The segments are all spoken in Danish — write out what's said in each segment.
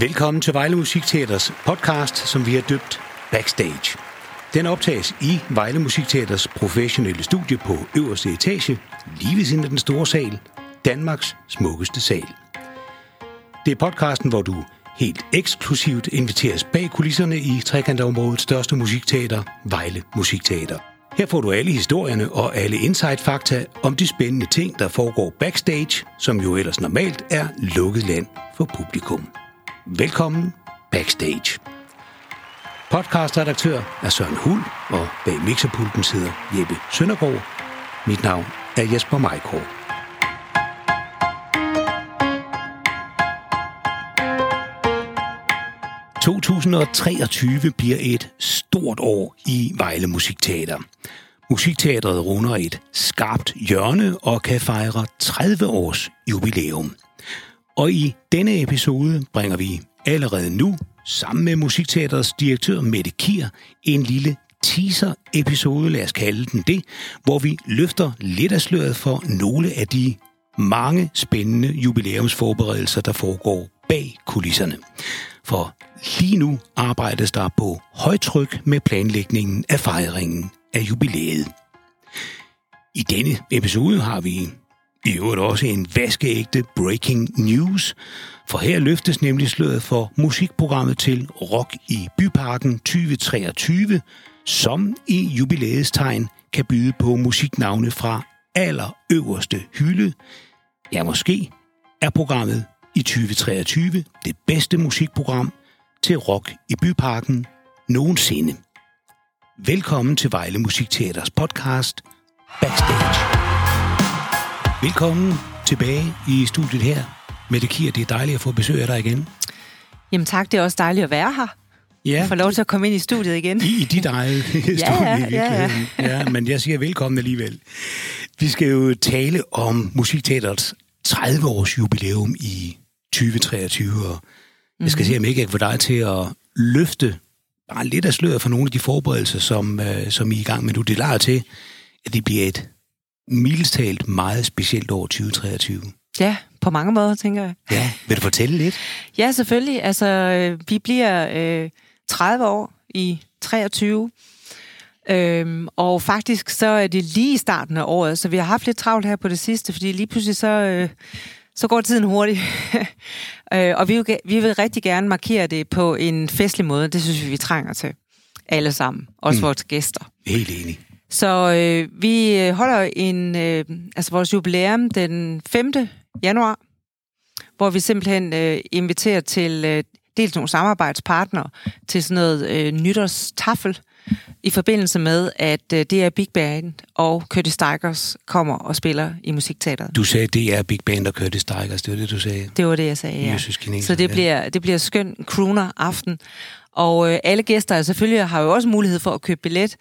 Velkommen til Vejle Musikteaters podcast, som vi har døbt Backstage. Den optages i Vejle Musikteaters professionelle studie på øverste etage, lige ved siden af den store sal, Danmarks smukkeste sal. Det er podcasten, hvor du helt eksklusivt inviteres bag kulisserne i trekantområdets største musikteater, Vejle Musikteater. Her får du alle historierne og alle insight-fakta om de spændende ting, der foregår backstage, som jo ellers normalt er lukket land for publikum. Velkommen backstage. Podcastredaktør er Søren Hul, og bag mixerpulten sidder Jeppe Søndergaard. Mit navn er Jesper Majkår. ...2023 bliver et stort år i Vejle Musikteater. Musikteatret runder et skarpt hjørne og kan fejre 30 års jubilæum. Og i denne episode bringer vi allerede nu, sammen med Musikteaterets direktør Mette Kier, en lille teaser-episode, lad os kalde den det, hvor vi løfter lidt af sløret for nogle af de mange spændende jubilæumsforberedelser, der foregår bag kulisserne. For lige nu arbejdes der på højtryk med planlægningen af fejringen af jubilæet. I denne episode har vi i øvrigt også en vaskeægte breaking news, for her løftes nemlig sløret for musikprogrammet til Rock i Byparken 2023, som i jubilæets tegn kan byde på musiknavne fra allerøverste hylde. Ja, måske er programmet i 2023 det bedste musikprogram til Rock i Byparken nogensinde. Velkommen til Vejle Musikteaters podcast Backstage. Velkommen tilbage i studiet her. Mette Kier, det er dejligt at få besøg af dig igen. Jamen tak, det er også dejligt at være her. Ja. Få lov til at komme ind i studiet igen. I, i dit eget studie ja, ja, ja, ja. ja, men jeg siger velkommen alligevel. Vi skal jo tale om Musikteaterets 30-års jubilæum i 2023, og jeg skal mm-hmm. se, om jeg ikke kan få dig til at løfte bare lidt af sløret for nogle af de forberedelser, som, uh, som I er i gang med nu. Det er lader til, at det bliver et mildestalt meget specielt år 2023. Ja, på mange måder, tænker jeg. Ja, vil du fortælle lidt? Ja, selvfølgelig. Altså, øh, vi bliver øh, 30 år i 23. Øhm, og faktisk så er det lige i starten af året, så vi har haft lidt travlt her på det sidste, fordi lige pludselig så, øh, så går tiden hurtigt. øh, og vi vil, vi vil rigtig gerne markere det på en festlig måde. Det synes vi, vi trænger til. Alle sammen. Også mm. vores gæster. Helt enig. Så øh, vi holder en, øh, altså vores jubilæum den 5. januar, hvor vi simpelthen øh, inviterer til øh, dels nogle samarbejdspartnere til sådan noget øh, nytårstaffel i forbindelse med, at øh, det er Big Band og Curtis Stigers kommer og spiller i Musikteateret. Du sagde, det er Big Band og Curtis Stigers, det var det, du sagde? Det var det, jeg sagde, ja. Så det bliver, det bliver skøn crooner aften. Og øh, alle gæster selvfølgelig har jo også mulighed for at købe billet,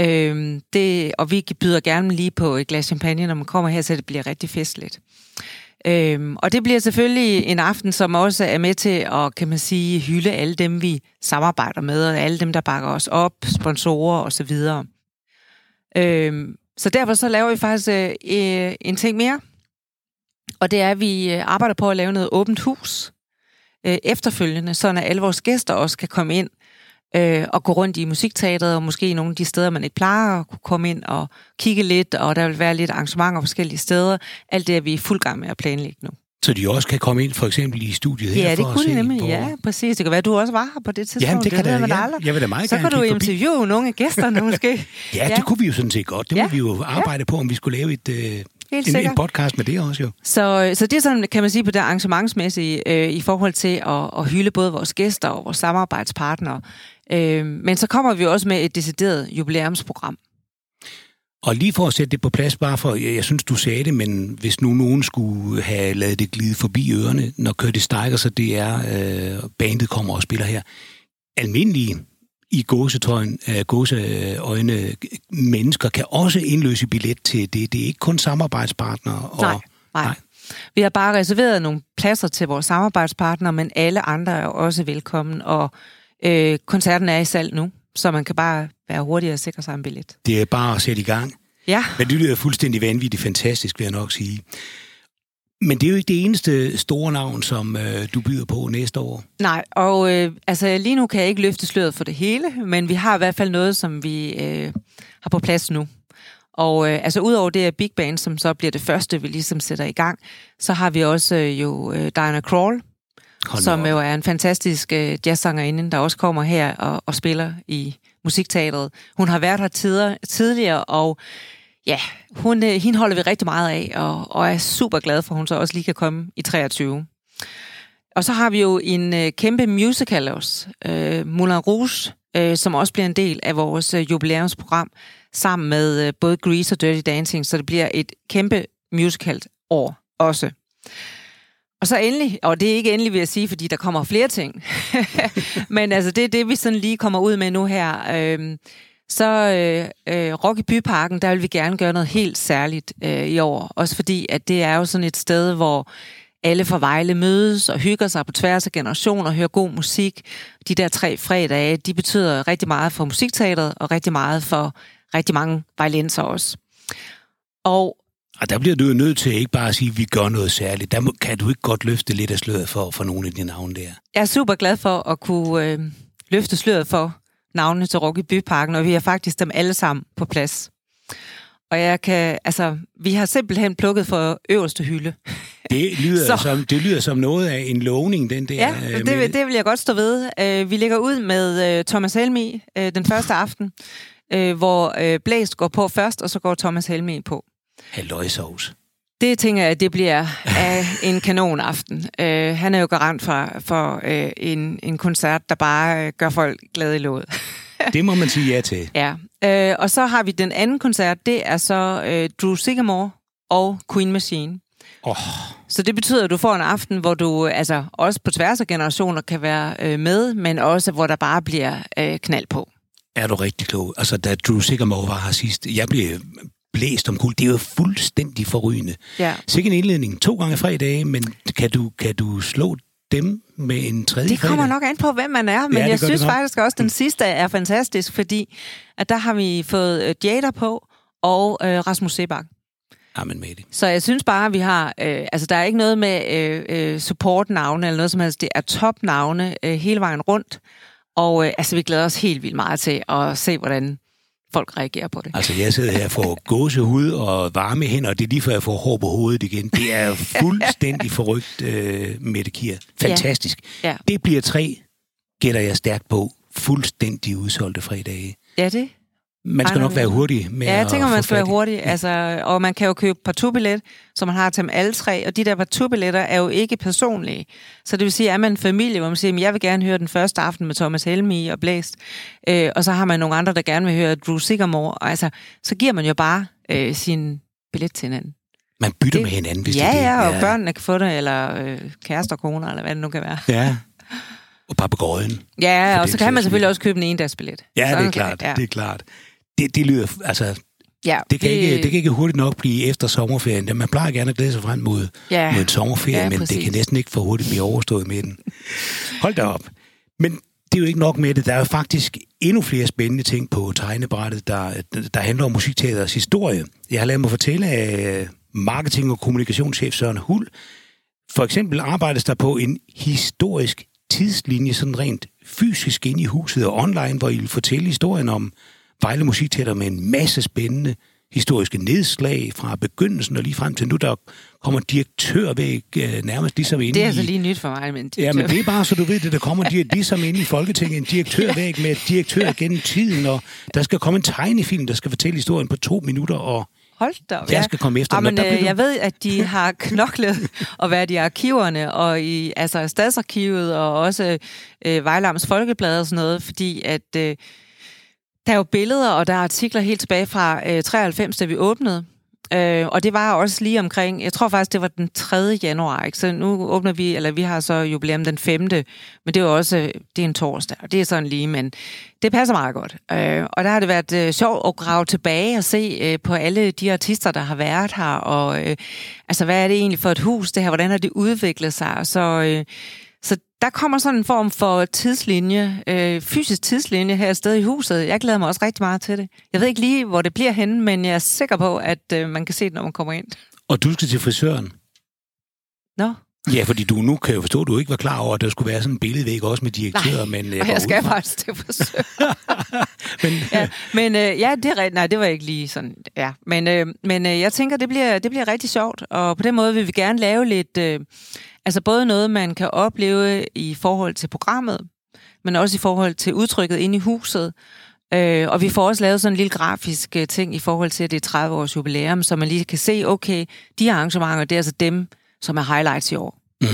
Øhm, det, og vi byder gerne lige på et glas champagne, når man kommer her, så det bliver rigtig festligt. Øhm, og det bliver selvfølgelig en aften, som også er med til at, kan man sige, hylde alle dem, vi samarbejder med, og alle dem, der bakker os op, sponsorer osv. Øhm, så derfor så laver vi faktisk øh, øh en ting mere, og det er, at vi øh, arbejder på at lave noget åbent hus øh, efterfølgende, så at alle vores gæster også kan komme ind øh, og gå rundt i musikteatret, og måske nogle af de steder, man ikke plejer at kunne komme ind og kigge lidt, og der vil være lidt arrangementer forskellige steder. Alt det er vi i fuld gang med at planlægge nu. Så de også kan komme ind for eksempel i studiet her Ja, det kunne de nemlig. På... Ja, præcis. Det kan være, at du også var her på det tidspunkt. Jamen, det kan det, da, ja. Jeg vil da meget Så kan du interviewe nogle af gæsterne måske. ja, ja, det kunne vi jo sådan set godt. Det ja. må vi jo arbejde ja. på, om vi skulle lave et, øh, en, en podcast med det også jo. Så, så det er sådan, kan man sige, på det arrangementsmæssige øh, i forhold til at, at hylde både vores gæster og vores samarbejdspartnere. Øh, men så kommer vi også med et decideret jubilæumsprogram. Og lige for at sætte det på plads, bare for, jeg, jeg synes, du sagde det, men hvis nu nogen skulle have lavet det glide forbi ørerne, når Curtis Steiger, så det er, øh, bandet kommer og spiller her. Almindelige i gåsetøjen, øh, gåseøjne mennesker kan også indløse billet til det. Det er ikke kun samarbejdspartnere. Og, nej, nej. nej. Vi har bare reserveret nogle pladser til vores samarbejdspartnere, men alle andre er også velkommen, og øh, koncerten er i salg nu, så man kan bare være hurtig og sikre sig en billet. Det er bare at sætte i gang. Ja. Men det lyder fuldstændig vanvittigt fantastisk, vil jeg nok sige. Men det er jo ikke det eneste store navn, som øh, du byder på næste år. Nej, og øh, altså lige nu kan jeg ikke løfte sløret for det hele, men vi har i hvert fald noget, som vi øh, har på plads nu. Og øh, altså udover det er Big Band, som så bliver det første, vi ligesom sætter i gang, så har vi også øh, jo øh, Diana Krall, Hold som jo er en fantastisk øh, jazzsangerinde, der også kommer her og, og spiller i musikteatret. Hun har været her tider, tidligere, og ja, hun, øh, hende holder vi rigtig meget af, og, og er super glad for, at hun så også lige kan komme i 23. Og så har vi jo en øh, kæmpe musical også, øh, Moulin Rouge, øh, som også bliver en del af vores øh, jubilæumsprogram, sammen med øh, både Grease og Dirty Dancing, så det bliver et kæmpe musical år også. Og så endelig, og det er ikke endelig, vil jeg sige, fordi der kommer flere ting, men altså det er det, vi sådan lige kommer ud med nu her. Øh, så øh, øh, Rock i Byparken, der vil vi gerne gøre noget helt særligt øh, i år. Også fordi, at det er jo sådan et sted, hvor alle fra Vejle mødes og hygger sig på tværs af generationer og hører god musik. De der tre fredage, de betyder rigtig meget for musikteateret og rigtig meget for rigtig mange vejlenser også. Og og der bliver du jo nødt til ikke bare at sige, at vi gør noget særligt. Der må, kan du ikke godt løfte lidt af sløret for, for nogle af de navne der? Jeg er super glad for at kunne øh, løfte sløret for navnene til Rock i Byparken, og vi har faktisk dem alle sammen på plads. Og jeg kan, altså, vi har simpelthen plukket for øverste hylde. Det lyder, som, det lyder som noget af en lovning, den der. Ja, øh, det, vil, det vil jeg godt stå ved. Uh, vi lægger ud med uh, Thomas Helmi den første aften, hvor Blæst går på først, og så går Thomas Helmi på. Halløjsovs. Det tænker jeg, det bliver af en kanonaften. Uh, han er jo garant for, for uh, en, en koncert, der bare uh, gør folk glade i låget. det må man sige ja til. Ja, uh, og så har vi den anden koncert, det er så uh, Drew Sigamore og Queen Machine. Oh. Så det betyder, at du får en aften, hvor du altså også på tværs af generationer kan være uh, med, men også hvor der bare bliver uh, knald på. Er du rigtig klog? Altså, da Drew Sigamore var her sidst, jeg blev blæst om kul. Det er jo fuldstændig forrygende. Ja. Sikke en indledning. To gange fredag, men kan du, kan du slå dem med en tredje Det kommer fredag? nok an på, hvem man er, men ja, jeg synes faktisk også, at den sidste er fantastisk, fordi at der har vi fået uh, Jada på og uh, Rasmus Sebak. Amen med det. Så jeg synes bare, at vi har... Øh, altså, der er ikke noget med øh, øh, support-navne eller noget som helst. Det er top-navne øh, hele vejen rundt. Og øh, altså, vi glæder os helt vildt meget til at se, hvordan folk reagerer på det. Altså, jeg sidder her for gåsehud og varme hænder, og det er lige før jeg får hår på hovedet igen. Det er fuldstændig forrygt, øh, Mette Kier. Fantastisk. Ja. Ja. Det bliver tre, gætter jeg stærkt på, fuldstændig udsolgte fredage. Ja, det man skal nok være hurtig med Ja, jeg tænker, man skal være hurtig. Ja. Altså, og man kan jo købe parturbillet, så man har til dem alle tre. Og de der parturbilletter er jo ikke personlige. Så det vil sige, at man en familie, hvor man siger, at jeg vil gerne høre den første aften med Thomas Helmi og Blæst, øh, og så har man nogle andre, der gerne vil høre Drew Sigamore, og altså, så giver man jo bare øh, sin billet til hinanden. Man bytter det, med hinanden, hvis ja, det er Ja, og ja. børnene kan få det, eller øh, kærester og koner, eller hvad det nu kan være. Ja, og papegøjen. Ja, og så kan man selvfølgelig også købe en endagsbillet. Ja, det er klart, ja. det er klart det, det lyder, altså, Ja, det, kan det, ikke, det kan ikke hurtigt nok blive efter sommerferien. Man plejer gerne at glæde sig frem mod, ja, mod en sommerferie, ja, men præcis. det kan næsten ikke for hurtigt blive overstået med den. Hold da op. Men det er jo ikke nok med det. Der er jo faktisk endnu flere spændende ting på tegnebrættet, der, der handler om musikteaters historie. Jeg har lavet mig fortælle af marketing- og kommunikationschef Søren Hul. For eksempel arbejdes der på en historisk tidslinje, sådan rent fysisk ind i huset og online, hvor I vil fortælle historien om Vejle Musikteater med en masse spændende historiske nedslag fra begyndelsen og lige frem til nu, der kommer direktørvæg øh, nærmest ligesom ind Det er altså lige nyt for mig, men Ja, men det er bare så du ved det, der kommer de, ligesom ind i Folketinget. En direktørvæg med direktør gennem tiden, og der skal komme en tegnefilm, der skal fortælle historien på to minutter, og Hold da op, Jeg skal komme efter Jamen, der øh, Jeg ved, at de har knoklet og været i arkiverne, og i altså stadsarkivet, og også øh, Vejlams Folkeblad og sådan noget, fordi at... Øh, der er jo billeder, og der er artikler helt tilbage fra øh, 93, da vi åbnede. Øh, og det var også lige omkring, jeg tror faktisk, det var den 3. januar, ikke? så nu åbner vi, eller vi har så jubilæum den 5. Men det er jo også, det er en torsdag, og det er sådan lige, men det passer meget godt. Øh, og der har det været øh, sjovt at grave tilbage og se øh, på alle de artister, der har været her, og øh, altså, hvad er det egentlig for et hus, det her, hvordan har det udviklet sig, så... Øh, så der kommer sådan en form for tidslinje, øh, fysisk tidslinje her sted i huset. Jeg glæder mig også rigtig meget til det. Jeg ved ikke lige, hvor det bliver henne, men jeg er sikker på, at øh, man kan se det, når man kommer ind. Og du skal til frisøren? Nå, Ja, fordi du nu kan jo forstå, at du ikke var klar over, at der skulle være sådan en billedvæg også med direktør. Nej, men jeg, jeg skal faktisk til forsøg. men ja, men øh, ja, det er Nej, det var ikke lige sådan. Ja, men øh, men øh, jeg tænker, det bliver det bliver rigtig sjovt, og på den måde vil vi gerne lave lidt, øh, altså både noget man kan opleve i forhold til programmet, men også i forhold til udtrykket inde i huset. Øh, og vi får også lavet sådan en lille grafisk øh, ting i forhold til, at det er 30 års jubilæum, så man lige kan se, okay, de arrangementer, det er altså dem, som er highlights i år. Mm.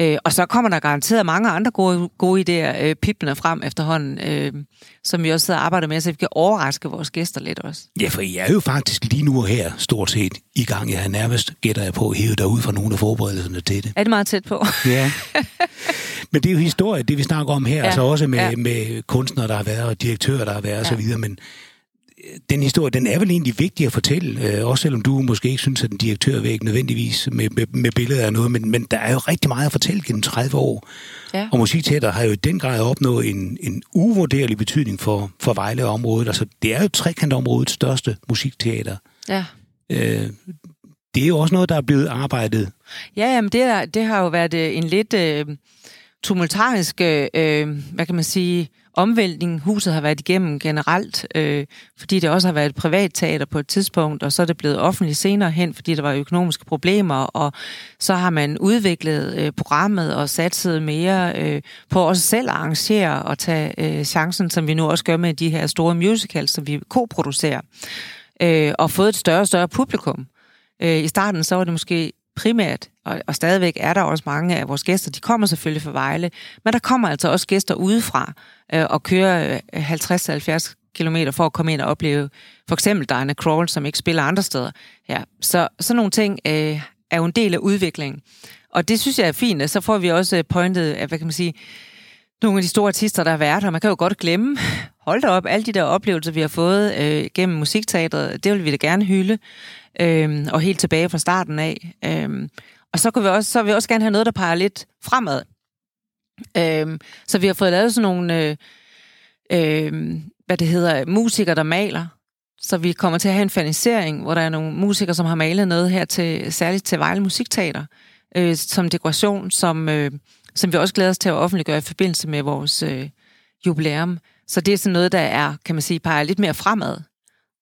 Øh, og så kommer der garanteret mange andre gode, gode idéer øh, pippende frem efterhånden, øh, som vi også sidder og arbejder med, så vi kan overraske vores gæster lidt også. Ja, for I er jo faktisk lige nu her stort set i gang. Jeg har nærmest, gætter jeg på, hævet dig ud fra nogle af forberedelserne til det. Er det meget tæt på? ja. Men det er jo historie, det vi snakker om her, ja. altså også med, ja. med kunstnere, der har været, og direktører, der har været ja. osv., men den historie, den er vel egentlig vigtig at fortælle, øh, også selvom du måske ikke synes, at en direktør ikke nødvendigvis med, med, med billeder af noget, men, men der er jo rigtig meget at fortælle gennem 30 år. Ja. Og musikteater har jo i den grad opnået en, en uvurderlig betydning for, for Vejle-området. Altså, det er jo trekantområdets største musikteater. Ja. Øh, det er jo også noget, der er blevet arbejdet. Ja, jamen det, er, det har jo været øh, en lidt øh, tumultarisk, øh, hvad kan man sige, omvæltning, huset har været igennem generelt, øh, fordi det også har været et privat teater på et tidspunkt, og så er det blevet offentligt senere hen, fordi der var økonomiske problemer, og så har man udviklet øh, programmet og satset mere øh, på også selv at arrangere og tage øh, chancen, som vi nu også gør med de her store musicals, som vi koproducerer, øh, og fået et større og større publikum. Øh, I starten så var det måske primært, og, og stadigvæk er der også mange af vores gæster, de kommer selvfølgelig fra Vejle, men der kommer altså også gæster udefra øh, og kører øh, 50-70 km for at komme ind og opleve for eksempel Diana Crawl, som ikke spiller andre steder. Ja, så sådan nogle ting øh, er jo en del af udviklingen. Og det synes jeg er fint, så får vi også øh, pointet, hvad kan man sige, nogle af de store artister, der har været her. Man kan jo godt glemme, hold da op, alle de der oplevelser, vi har fået øh, gennem musikteatret, det vil vi da gerne hylde øh, og helt tilbage fra starten af. Øh, og så, kunne vi også, så vil vi også gerne have noget, der peger lidt fremad. Øh, så vi har fået lavet sådan nogle, øh, øh, hvad det hedder, musikere, der maler. Så vi kommer til at have en fanisering, hvor der er nogle musikere, som har malet noget her til, særligt til Vejle Musikteater, øh, som dekoration, som, øh, som vi også glæder os til at offentliggøre i forbindelse med vores øh, jubilæum. Så det er sådan noget, der er, kan man sige, peger lidt mere fremad.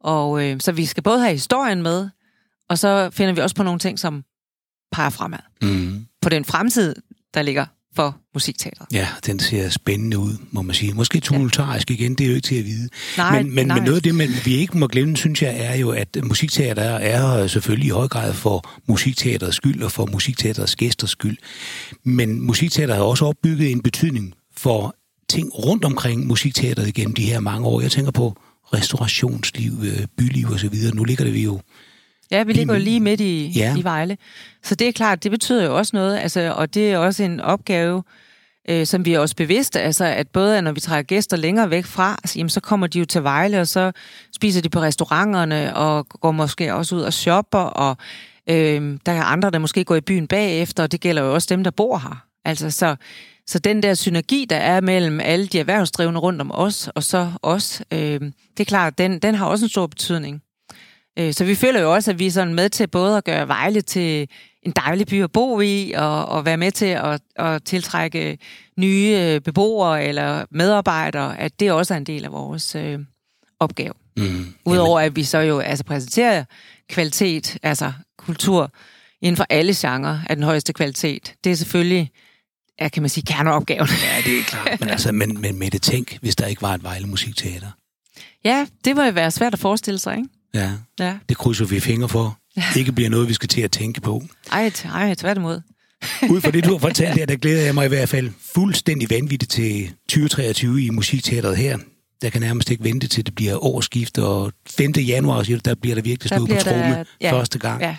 Og øh, så vi skal både have historien med, og så finder vi også på nogle ting, som peger fremad. Mm. På den fremtid, der ligger for musikteateret. Ja, den ser spændende ud, må man sige. Måske tumultarisk ja. igen, det er jo ikke til at vide. Nej, men, men, nej. men noget af det, man, vi ikke må glemme, synes jeg, er jo, at musikteater er selvfølgelig i høj grad for musikteaterets skyld og for musikteaterets gæsters skyld. Men musikteater har også opbygget en betydning for ting rundt omkring musikteateret igennem de her mange år. Jeg tænker på restaurationsliv, øh, byliv osv. Nu ligger det vi jo Ja, vi ligger jo lige midt i, ja. i Vejle. Så det er klart, det betyder jo også noget, altså, og det er også en opgave, øh, som vi er også bevidste, altså at både når vi trækker gæster længere væk fra, altså, jamen, så kommer de jo til Vejle, og så spiser de på restauranterne, og går måske også ud og shopper, og øh, der er andre, der måske går i byen bagefter, og det gælder jo også dem, der bor her. Altså, så, så den der synergi, der er mellem alle de erhvervsdrivende rundt om os, og så os, øh, det er klart, den, den har også en stor betydning. Øh, så vi føler jo også, at vi er sådan med til både at gøre Vejle til en dejlig by at bo i, og, og være med til at, at tiltrække nye øh, beboere eller medarbejdere, at det også er en del af vores øh, opgave. Mm. Udover at vi så jo altså præsenterer kvalitet, altså kultur, inden for alle genrer af den højeste kvalitet. Det er selvfølgelig ja, kan man sige, kerneopgaven. Ja, det er klart. Men, altså, men, men med det tænk, hvis der ikke var et Vejle Musikteater. Ja, det må jo være svært at forestille sig, ikke? Ja, ja. det krydser vi fingre for. Ja. Ikke bliver noget, vi skal til at tænke på. Ej, ej tværtimod. Ud fra det, du har fortalt her, der glæder jeg mig i hvert fald fuldstændig vanvittigt til 2023 i Musikteateret her. Der kan nærmest ikke vente til, det bliver årsskift, og 5. januar, der bliver der virkelig stået på tromme ja, første gang. Ja.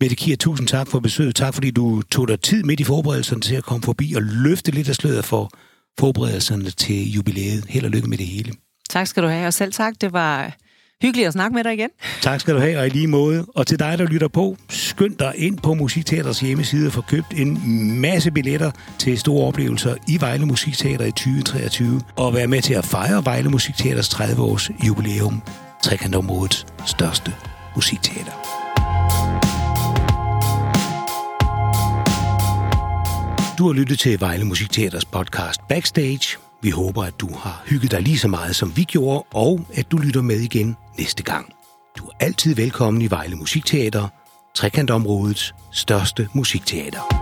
Mette Kier, tusind tak for besøget. Tak fordi du tog dig tid midt i forberedelserne til at komme forbi og løfte lidt af sløret for forberedelserne til jubilæet. Held og lykke med det hele. Tak skal du have, og selv tak. Det var Hyggeligt at snakke med dig igen. Tak skal du have, og i lige måde. Og til dig, der lytter på, skynd dig ind på Musikteaters hjemmeside og få købt en masse billetter til store oplevelser i Vejle Musikteater i 2023. Og være med til at fejre Vejle Musikteaters 30 års jubilæum. Trekantområdets største musikteater. Du har lyttet til Vejle Musikteaters podcast Backstage. Vi håber, at du har hygget dig lige så meget, som vi gjorde, og at du lytter med igen næste gang. Du er altid velkommen i Vejle Musikteater, trekantområdets største musikteater.